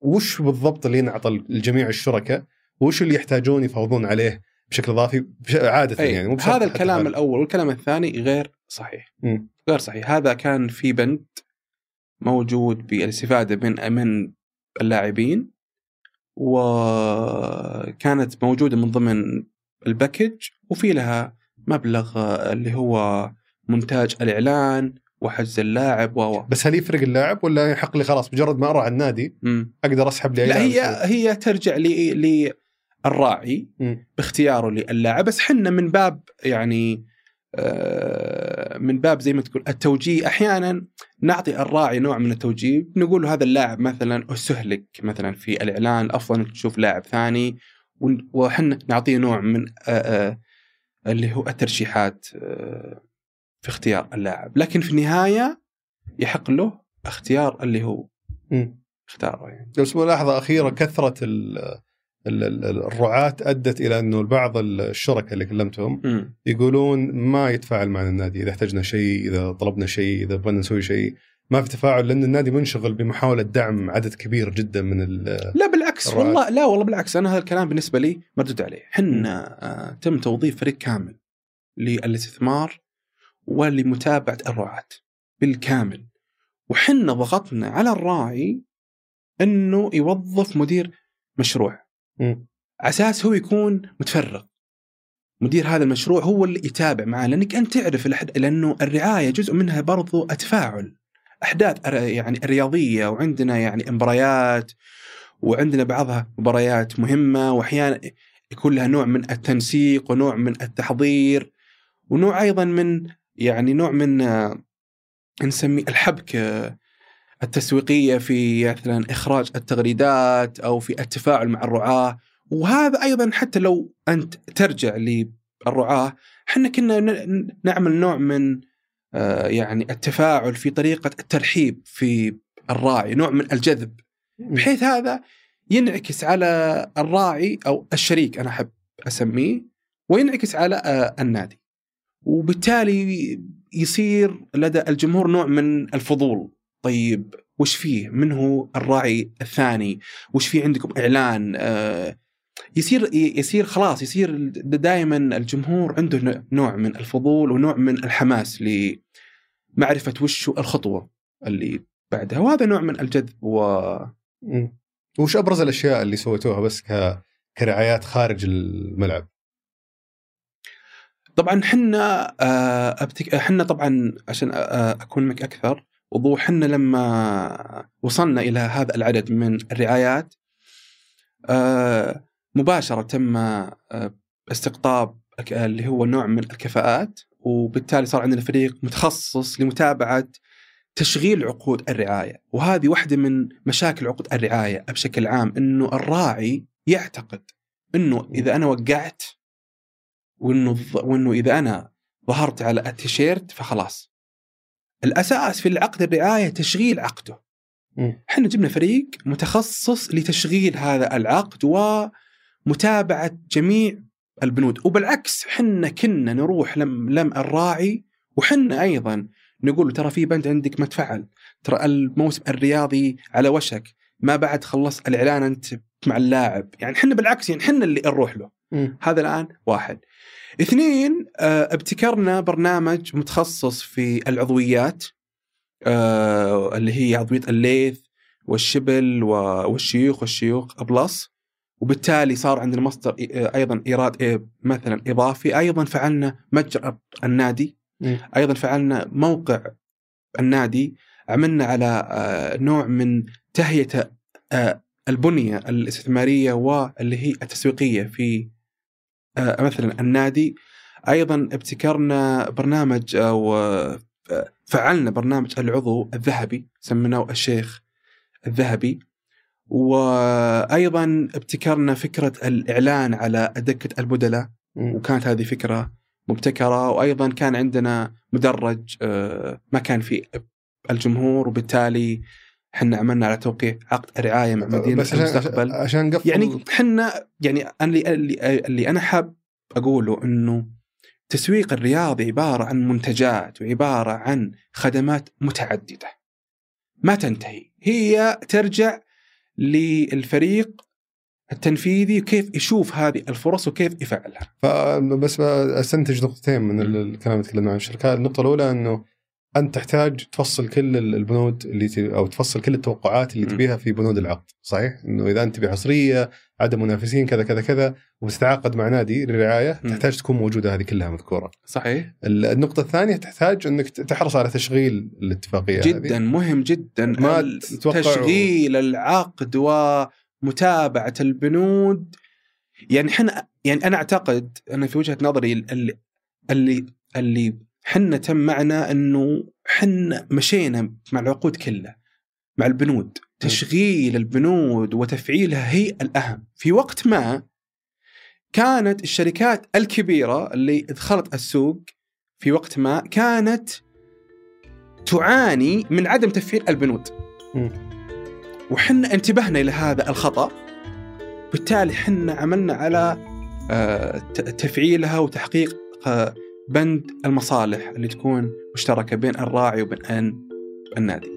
وش بالضبط اللي ينعطى لجميع الشركاء وش اللي يحتاجون يفاوضون عليه بشكل إضافي عادة أي. يعني مو هذا الكلام هذا. الأول والكلام الثاني غير صحيح مم. غير صحيح هذا كان في بند موجود بالإستفادة من من اللاعبين وكانت موجودة من ضمن الباكج وفي لها مبلغ آه، اللي هو مونتاج الإعلان وحجز اللاعب و بس هل يفرق اللاعب ولا يحق لي خلاص مجرد ما أروح على النادي مم. أقدر أسحب لي لا هي؟ هي ترجع لي للراعي. باختياره للاعب بس حنا من باب يعني آه، من باب زي ما تقول التوجيه. أحيانا نعطي الراعي نوع من التوجيه نقول له هذا اللاعب مثلا استهلك مثلا في الإعلان أفضل إنك تشوف لاعب ثاني وحنا نعطيه نوع من آه، آه، اللي هو الترشيحات آه، في اختيار اللاعب. لكن في النهاية يحق له اختيار اللي هو. اختاره يعني. بس ملاحظة أخيرة كثرة ال- الرعاة أدت إلى أنه بعض الشركاء اللي كلمتهم. يقولون ما يتفاعل معنا النادي. إذا احتجنا شيء إذا طلبنا شيء إذا بغينا نسوي شيء ما في تفاعل لأن النادي منشغل بمحاولة دعم عدد كبير جدا من ال- لا بالعكس. الرعاة. والله لا والله بالعكس. أنا هذا الكلام بالنسبة لي مردود عليه. حنا آه تم توظيف فريق كامل للاستثمار ولمتابعة الرعاة بالكامل. وحنا ضغطنا على الراعي إنه يوظف مدير مشروع. أساس هو يكون متفرغ. مدير هذا المشروع هو اللي يتابع معاه لأنك أنت تعرف الأحد... لأنه الرعاية جزء منها برضو التفاعل. أحداث يعني الرياضية وعندنا يعني مباريات وعندنا بعضها مباريات مهمة وأحيانا يكون لها نوع من التنسيق ونوع من التحضير ونوع أيضا من يعني نوع من آه، نسميه الحبكة. التسويقية في مثلا إخراج التغريدات أو في التفاعل مع الرعاة. وهذا أيضا حتى لو أنت ترجع للرعاة إحنا كنا نعمل نوع من آه، يعني التفاعل في طريقة الترحيب في الراعي نوع من الجذب. بحيث هذا ينعكس على الراعي أو الشريك أنا أحب أسميه وينعكس على آه، النادي. وبالتالي يصير لدى الجمهور نوع من الفضول. طيب وش فيه من هو الراعي الثاني وش فيه عندكم إعلان آه، يصير يصير خلاص يصير دائما الجمهور عنده نوع من الفضول ونوع من الحماس لمعرفة وش الخطوة اللي بعدها وهذا نوع من الجذب و. وش أبرز الأشياء اللي سويتوها بس ك... كرعايات خارج الملعب؟ طبعا حنا آه، أبتك... حنا طبعا عشان آه، أكون معك أكثر وضوح حنا لما وصلنا إلى هذا العدد من الرعايات آه، مباشرة تم استقطاب اللي هو نوع من الكفاءات وبالتالي صار عندنا فريق متخصص لمتابعة تشغيل عقود الرعاية. وهذه واحدة من مشاكل عقود الرعاية بشكل عام إنه الراعي يعتقد إنه إذا أنا وقعت وإنه وإنه إذا أنا ظهرت على التيشيرت فخلاص. الأساس في العقد الرعاية تشغيل عقده. إحنا جبنا فريق متخصص لتشغيل هذا العقد ومتابعة جميع البنود. وبالعكس حنا كنا نروح لم لم الراعي وحنا أيضا نقول ترى في بند عندك ما تفعل. ترى الموسم الرياضي على وشك. ما بعد خلص الإعلان أنت مع اللاعب. يعني حنا بالعكس يعني حنا اللي نروح له. م. هذا الآن واحد. اثنين آه، ابتكرنا برنامج متخصص في العضويات آه، اللي هي عضوية الليث والشبل والشيوخ والشيوخ بلس وبالتالي صار عندنا مصدر أيضا إيراد مثلا إضافي. أيضا فعلنا متجر النادي. أيضا فعلنا موقع النادي. عملنا على آه، نوع من تهيئة آه، البنية الاستثمارية واللي هي التسويقية في آه، مثلا النادي أيضا ابتكرنا برنامج أو فعلنا برنامج العضو الذهبي سميناه الشيخ الذهبي. وأيضا ابتكرنا فكرة الإعلان على دكه البدلاء وكانت هذه فكرة مبتكرة. وأيضا كان عندنا مدرج آه، ما كان فيه الجمهور وبالتالي إحنا عملنا على توقيع عقد رعاية مع مدينة بس المستقبل. عشان نقفل يعني إحنا يعني اللي, اللي اللي أنا حاب أقوله إنه التسويق الرياضي عبارة عن منتجات وعبارة عن خدمات متعددة. ما تنتهي. هي ترجع للفريق التنفيذي وكيف يشوف هذه الفرص وكيف يفعلها. فبس أستنتج نقطتين من الكلام اللي تكلمنا عن الشركات، النقطة الأولى أنه أنت تحتاج تفصل كل البنود اللي أو تفصل كل التوقعات اللي تبيها في بنود العقد، صحيح؟ أنه إذا أنت تبي حصرية، عدم منافسين كذا كذا كذا وتتعاقد مع نادي للرعاية تحتاج تكون موجودة هذه كلها مذكورة. صحيح. النقطة الثانية تحتاج أنك تحرص على تشغيل الاتفاقية جدا هذه. مهم جدا ما تشغيل العقد و متابعه البنود يعني إحنا يعني أنا أعتقد أنا في وجهة نظري اللي اللي اللي حنا تم معنا إنه حنا مشينا مع العقود كلها مع البنود. تشغيل البنود وتفعيلها هي الأهم. في وقت ما كانت الشركات الكبيرة اللي دخلت السوق في وقت ما كانت تعاني من عدم تفعيل البنود. وحنا انتبهنا إلى هذا الخطأ. بالتالي حنا عملنا على آه، تفعيلها وتحقيق آه، بند المصالح اللي تكون مشتركة بين الراعي وبين النادي.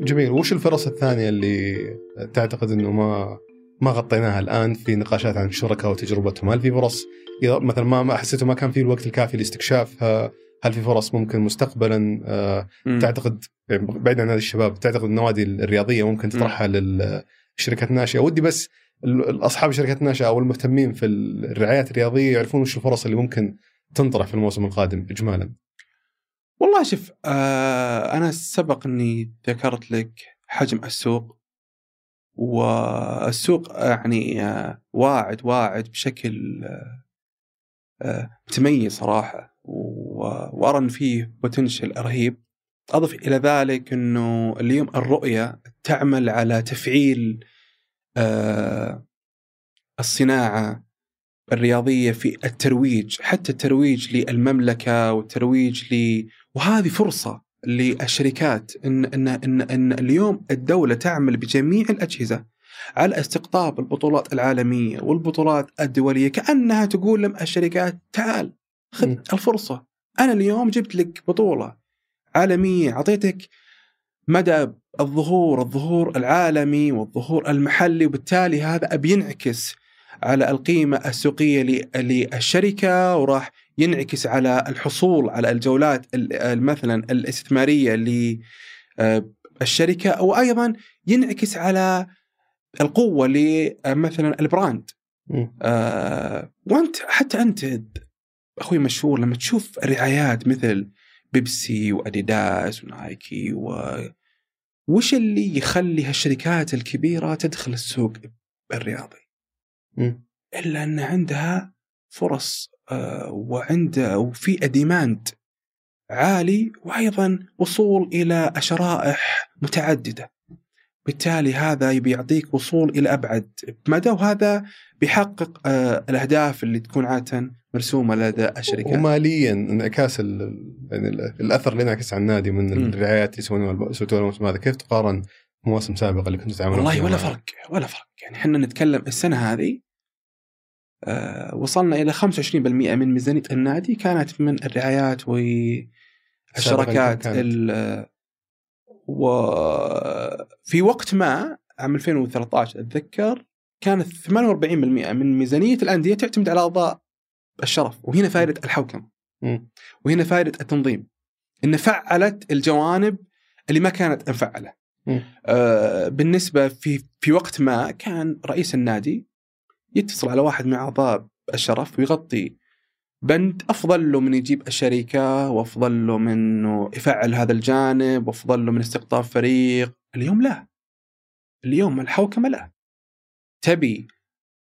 جميل، وش الفرص الثانية اللي تعتقد إنه ما ما غطيناها الآن في نقاشات عن الشركاء وتجربتهم؟ هل في فرص مثلا ما حسيته ما كان في الوقت الكافي لاستكشافها؟ هل في فرص ممكن مستقبلا آه تعتقد يعني بعيد عن هذا الشباب تعتقد النوادي الرياضية ممكن تطرحها للشركات الناشئة ودي بس اصحاب الشركات الناشئه أو المهتمين في الرعايات الرياضية يعرفون وش الفرص اللي ممكن تنطرح في الموسم القادم اجمالا. والله شوف آه أنا سبق إني ذكرت لك حجم السوق والسوق يعني آه واعد واعد بشكل آه, آه، متميز صراحة وأرى إن فيه بوتنشل رهيب. أضف إلى ذلك إنه اليوم الرؤية تعمل على تفعيل آه، الصناعة الرياضية في الترويج حتى الترويج للمملكة والترويج ل وهذه فرصة للشركات إن إن إن إن اليوم الدولة تعمل بجميع الأجهزة على استقطاب البطولات العالمية والبطولات الدولية كأنها تقول لهم الشركات تعال خذ الفرصة. أنا اليوم جبت لك بطولة عالمية أعطيتك مدى الظهور الظهور العالمي والظهور المحلي وبالتالي هذا بينعكس على القيمة السوقية للشركة وراح ينعكس على الحصول على الجولات ال- مثلا الاستثمارية للشركه أو أيضا ينعكس على القوة لمثلا البراند مم. آه وأنت حتى أنت أخوي مشهور لما تشوف رعايات مثل بيبسي وأديداس ونايكي و وش اللي يخلي هالشركات الكبيرة تدخل السوق الرياضي؟ مم. إلا أن عندها فرص آه، وعند وفي ديماند عالي وأيضا وصول إلى شرائح متعددة. بالتالي هذا بيعطيك وصول إلى أبعد. مدى وهذا بيحقق آه، الأهداف اللي تكون عادة مرسومة لدى الشركات. وماليا انعكاس يعني ال- الأثر اللي ينعكس على النادي من. الرعايات اللي يسوونها الموسم هذا. كيف تقارن مواسم سابقه اللي كنتوا تعاملون والله ولا فرق ولا فرق. يعني إحنا نتكلم السنة هذه آه وصلنا إلى 25% من ميزانية النادي كانت من الرعايات والشراكات وفي وقت ما عام 2013 أتذكر كانت 48% من ميزانية الأندية تعتمد على أعضاء الشرف وهنا فائده الحوكمة. وهنا فائده التنظيم إن فعلت الجوانب اللي ما كانت مفعلة. آه، بالنسبة في في وقت ما كان رئيس النادي يتصل على واحد من أعضاء الشرف ويغطي بند أفضل له من يجيب الشركة وأفضل له من إنه يفعل هذا الجانب وأفضل له من استقطاب فريق. اليوم لا. اليوم الحوكمة لا. تبي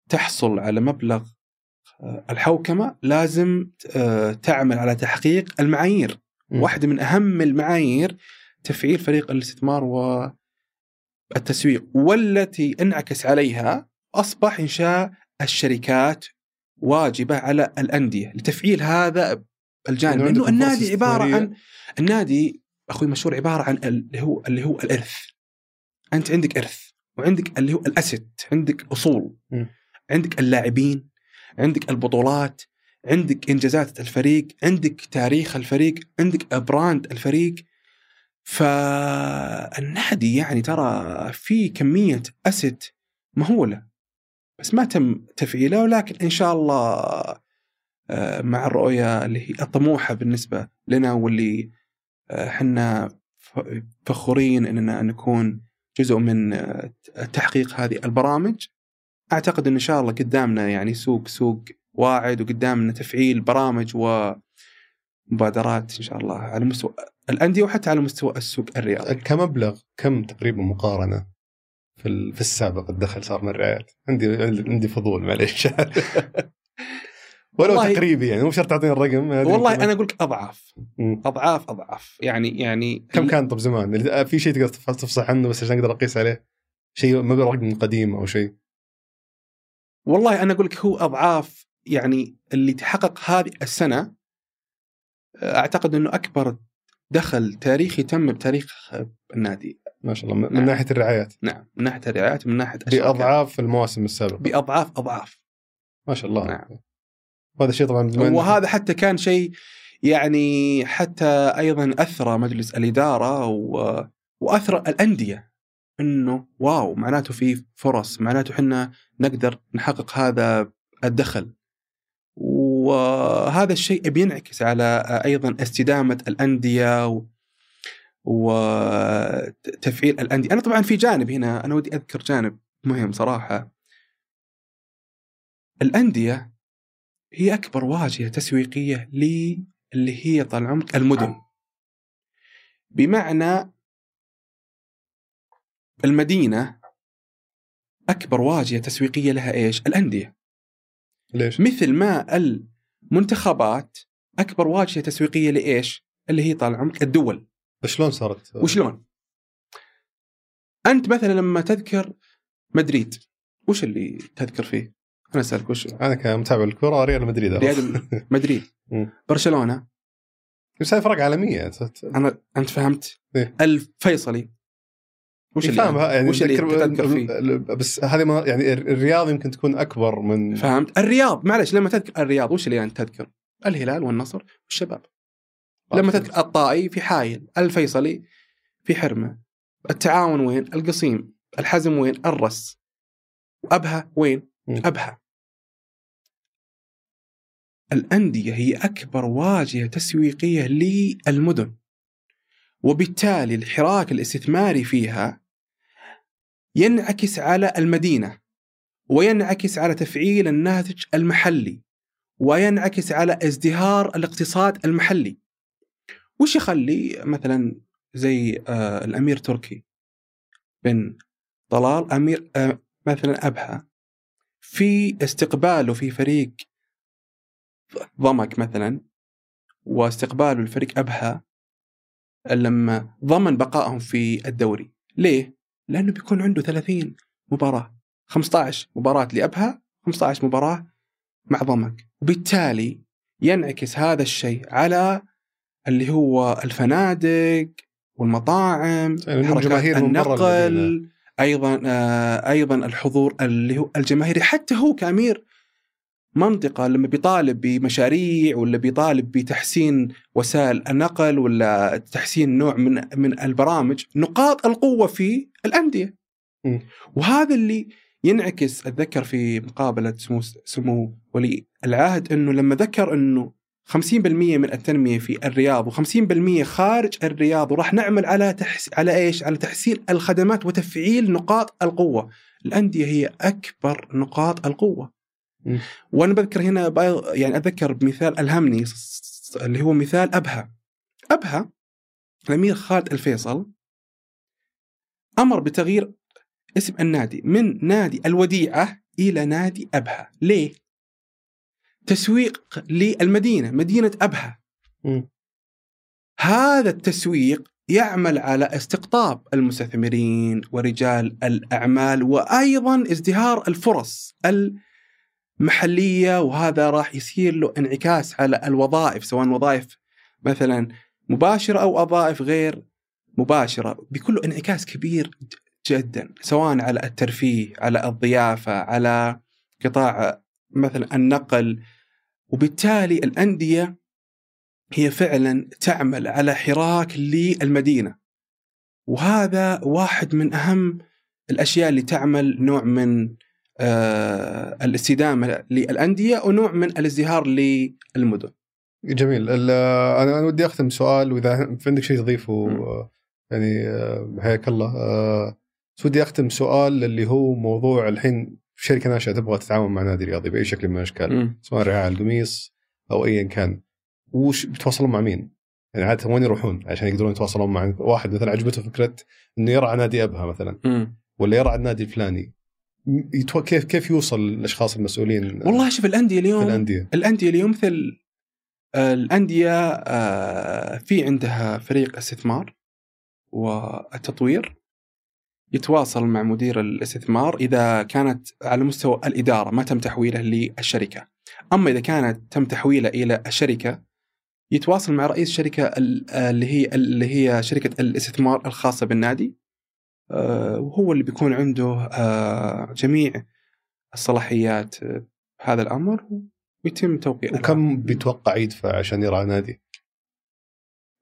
تحصل على مبلغ آه، الحوكمة لازم آه، تعمل على تحقيق المعايير. واحدة من أهم المعايير تفعيل فريق الاستثمار والتسويق. والتي انعكس عليها أصبح إنشاء الشركات واجبة على الأندية. لتفعيل هذا الجانب لأنه النادي عبارة. عن النادي أخوي مشهور عبارة عن اللي هو اللي هو الإرث. أنت عندك إرث وعندك اللي هو الاسد عندك أصول. م. عندك اللاعبين عندك البطولات عندك إنجازات الفريق عندك تاريخ الفريق عندك براند الفريق. فالنادي يعني ترى في كمية اسد مهولة. بس ما تم تفعيله ولكن إن شاء الله آه، مع الرؤية اللي هي الطموحه بالنسبة لنا واللي آه، إحنا ف- فخورين إننا نكون جزء من آه، تحقيق هذه البرامج أعتقد إن إن شاء الله قدامنا يعني سوق سوق واعد وقدامنا تفعيل برامج ومبادرات إن شاء الله على مستوى الأندية وحتى على مستوى السوق الرياضي. كمبلغ كم تقريبا مقارنة في في السابق الدخل صار من الرعايات عندي عندي فضول معليش. ولو تقريبي يعني مو شرط تعطيني الرقم والله أنا أقول لك اضعاف. أضعاف أضعاف. يعني يعني كم كان طب زمان؟ في شيء تقدر تف- تفصح عنه بس عشان أقدر أقيس عليه؟ شيء مبلغ رقم قديم أو شيء؟ والله أنا أقول لك هو أضعاف يعني اللي تحقق هذه السنة أعتقد إنه أكبر دخل تاريخي تم بتاريخ النادي ما شاء الله من, من نعم. ناحية الرعايات نعم من ناحية الرعايات ومن ناحية. بأضعاف المواسم السابقة بأضعاف أضعاف ما شاء الله نعم. وهذا شيء طبعا وهذا حتى كان شيء يعني حتى أيضا أثرى مجلس الإدارة و... وأثرى الأندية إنه واو معناته في فرص معناته إحنا نقدر نحقق هذا الدخل وهذا الشيء بينعكس على أيضا استدامة الأندية و... وتفعيل الأندية أنا طبعا في جانب هنا أنا ودي أذكر جانب مهم صراحة الأندية هي أكبر واجهة تسويقية لي اللي هي طال عمرك المدن بمعنى المدينة أكبر واجهة تسويقية لها إيش؟ الأندية ليش؟ مثل ما المنتخبات أكبر واجهة تسويقية لإيش؟ اللي هي طال عمرك الدول شلون صارت؟ وشلون؟ أنت مثلا لما تذكر مدريد وش اللي تذكر فيه؟ أنا أسألك وش أنا كمتابع الكره ريال مدريد ريال مدريد. برشلونة بس هاي فرق عالمية أنا أنت فهمت؟ إيه. الفيصلي وش اللي فاهم يعني وش اللي تذكر- فيه؟ بس هذه ما يعني الرياض يمكن تكون أكبر من فهمت؟ الرياض معلش لما تذكر الرياض وش اللي انت تذكر؟ الهلال والنصر والشباب لما تذكر الطائي في حايل الفيصلي في حرمة التعاون وين؟ القصيم الحزم وين؟ الرس وابها وين؟ أبها الأندية هي أكبر واجهة تسويقية للمدن وبالتالي الحراك الاستثماري فيها ينعكس على المدينة وينعكس على تفعيل الناتج المحلي وينعكس على ازدهار الاقتصاد المحلي. وش يخلي مثلا زي آه الأمير تركي بن طلال أمير آه مثلا أبها في استقباله في فريق ضمك مثلا واستقباله لفريق أبها لما ضمن بقائهم في الدوري. ليه؟ لأنه بيكون عنده 30 مباراة 15 مباراة لأبها 15 مباراة مع ضمك. وبالتالي ينعكس هذا الشيء على اللي هو الفنادق والمطاعم حركات النقل أيضا آه أيضا الحضور اللي هو الجماهيري. حتى هو كأمير منطقة لما بيطالب بمشاريع ولا بيطالب بتحسين وسائل النقل ولا تحسين نوع من من البرامج نقاط القوة في الأندية م. وهذا اللي ينعكس أتذكر في مقابلة سمو سمو ولي العهد إنه لما ذكر إنه 50% من التنمية في الرياض و50% خارج الرياض وراح نعمل على تحس... على إيش؟ على تحسين الخدمات وتفعيل نقاط القوة. الأندية هي أكبر نقاط القوة. م. وأنا بذكر هنا يعني اتذكر بمثال ألهمني اللي هو مثال أبها. أبها الأمير خالد الفيصل أمر بتغيير اسم النادي من نادي الوديعة إلى نادي أبها ليه؟ تسويق للمدينة مدينة أبها م. هذا التسويق يعمل على استقطاب المستثمرين ورجال الأعمال وأيضا ازدهار الفرص المحلية وهذا راح يصير له انعكاس على الوظائف سواء وظائف مثلا مباشرة أو وظائف غير مباشرة بيكون له انعكاس كبير جدا سواء على الترفيه على الضيافة على قطاع مثلا النقل. وبالتالي الأندية هي فعلا تعمل على حراك للمدينة. وهذا واحد من أهم الأشياء اللي تعمل نوع من آه الاستدامة للأندية ونوع من الازدهار للمدن. جميل. أنا ودي أختم سؤال وإذا عندك شيء تضيفه يعني حياك الله. بس ودي أختم سؤال اللي هو موضوع الحين شركة ناشئة تبغى تتعاون مع نادي رياضي بأي شكل من الأشكال سواء رعاية القميص أو ايا كان. وش بيتواصلون مع مين؟ يعني عادة وين يروحون عشان يقدرون يتواصلون مع واحد مثلا عجبته فكرة إنه يرعى نادي أبها مثلا م. ولا يرعى النادي الفلاني؟ يتو... كيف كيف يوصل الأشخاص المسؤولين والله شوف الأندية اليوم الأندية. الأندية اليوم مثل الأندية في عندها فريق استثمار والتطوير يتواصل مع مدير الاستثمار إذا كانت على مستوى الإدارة ما تم تحويله للشركة. أما إذا كانت تم تحويله إلى الشركة يتواصل مع رئيس الشركة اللي هي اللي هي شركة الاستثمار الخاصة بالنادي وهو اللي بيكون عنده جميع الصلاحيات هذا الأمر ويتم توقيع وكم بيتوقع يدفع عشان يرعى نادي؟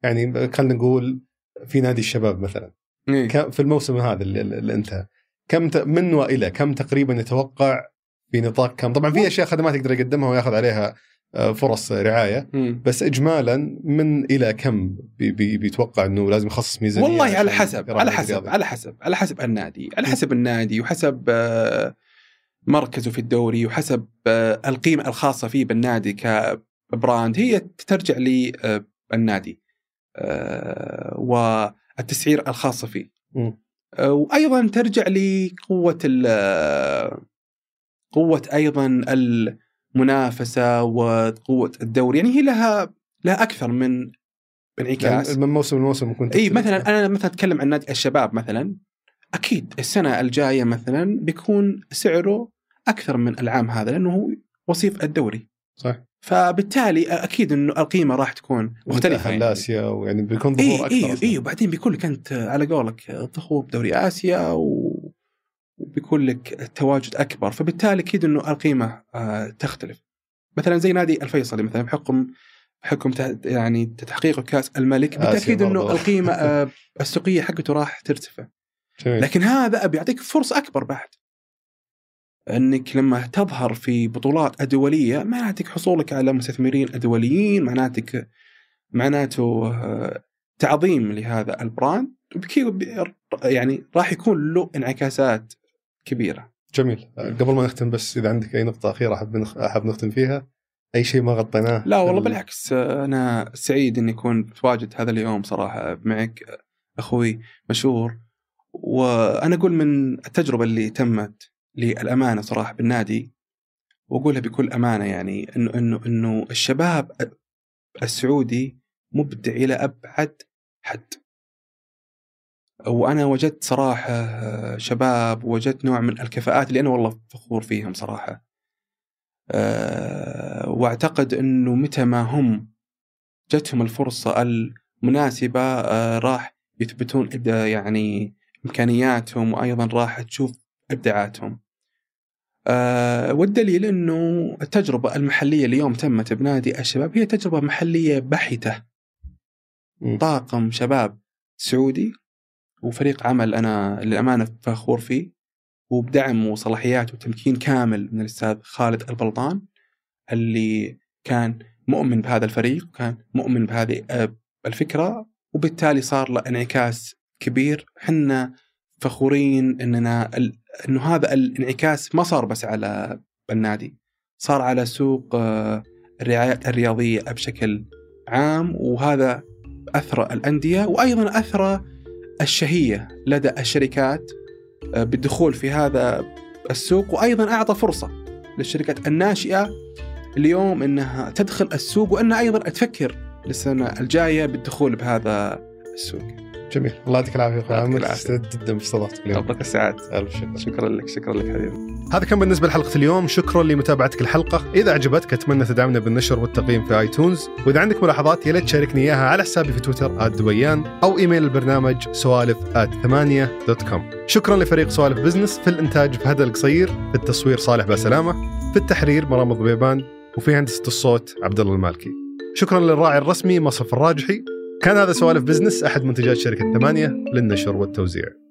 يعني خلينا نقول في نادي الشباب مثلا إيه؟ في الموسم هذا اللي, اللي انتهى كم من وإلى كم تقريبا يتوقع في نطاق كم طبعا في أشياء خدمات يقدر يقدمها ويأخذ عليها فرص رعاية مم. بس اجمالا من إلى كم بي بي بيتوقع إنه لازم يخصص ميزانية والله على حسب على حسب الرياضي؟ على حسب على حسب النادي على حسب النادي وحسب آه، مركزه في الدوري وحسب آه، القيمة الخاصة فيه بالنادي كبراند هي ترجع للنادي والتسعير الخاصة فيه. آه، وأيضا ترجع لقوه ال- قوة أيضا المنافسه وقوة الدوري يعني هي لها لها أكثر من انعكاس يعني من موسم لموسم ممكن إي. مثلا أنا مثلا أتكلم عن نادي الشباب مثلا أكيد السنة الجاية مثلا بيكون سعره أكثر من العام هذا لأنه هو وصيف الدوري صح فبالتالي أكيد إنه القيمة راح تكون مختلفة يعني. لاسيا ويعني بيكون ظهور اي أكثر إي. إي وبعدين بيكون لك انت على قولك ظهور بدوري آسيا و... وبيكون لك تواجد أكبر فبالتالي أكيد إنه القيمة آه، تختلف مثلا زي نادي الفيصلي مثلا بحكم بحكم يعني تحقيق كأس الملك بالتأكيد إنه. القيمة آه، السوقية حقته راح ترتفع جميل. لكن هذا بيعطيك فرصة أكبر بعد إنك لما تظهر في بطولات دوليه معناتك حصولك على مستثمرين دوليين معناتك معناته آه، تعظيم لهذا البراند يعني راح يكون له انعكاسات كبيرة. جميل. قبل ما نختم بس إذا عندك أي نقطة أخيرة أحب أحب نختم فيها أي شيء ما غطيناه لا والله بالعكس أنا سعيد إني أكون متواجد هذا اليوم صراحة معك أخوي مشهور. وأنا أقول من التجربة اللي تمت للأمانة صراحة بالنادي وأقولها بكل أمانة يعني إنه إنه إنه الشباب السعودي مبدع إلى أبعد حد. وأنا وجدت صراحة شباب وجدت نوع من الكفاءات اللي أنا والله فخور فيهم صراحة أه وأعتقد إنه متى ما هم جتهم الفرصة المناسبة أه راح يثبتون يعني إمكانياتهم وأيضا راح تشوف إبداعاتهم. أه والدليل إنه التجربة المحلية اليوم تمت بنادي الشباب هي تجربة محلية بحتة. طاقم شباب سعودي وفريق عمل أنا للأمانة فخور فيه وبدعم وصلاحيات وتمكين كامل من الأستاذ خالد البلطان اللي كان مؤمن بهذا الفريق وكان مؤمن بهذه آه، الفكرة. وبالتالي صار له انعكاس كبير. حنا فخورين إننا إنه هذا الانعكاس ما صار بس على النادي صار على سوق آه، الرعايات الرياضية بشكل عام. وهذا اثرى الأندية وأيضا اثرى الشهية لدى الشركات آه، بالدخول في هذا السوق وأيضا أعطى فرصة للشركات الناشئة اليوم إنها تدخل السوق وأنها أيضا تفكر للسنة الجاية بالدخول بهذا السوق. جميل. الله يعطيك العافية أخوي. عامر سعيد جدا باستضافتك اليوم. يعطيك السعاد ألف شكر. شكرا لك شكرا لك حبيبي. هذا كان بالنسبة لحلقة اليوم. شكرا لمتابعتك الحلقة. إذا عجبتك أتمنى تدعمنا بالنشر والتقييم في آيتونز. وإذا عندك ملاحظات يا ليت تشاركني إياها على حسابي في تويتر @دبيان أو إيميل البرنامج سوالف ثمانية dot com شكرا لفريق سوالف business في الإنتاج فهد القصير. في التصوير صالح باسلامه في التحرير مرام الضبيبان. وفي هندسة الصوت عبد الله المالكي. شكرا للراعي الرسمي مصرف الراجحي. كان هذا سوالف business أحد منتجات شركة ثمانية للنشر والتوزيع.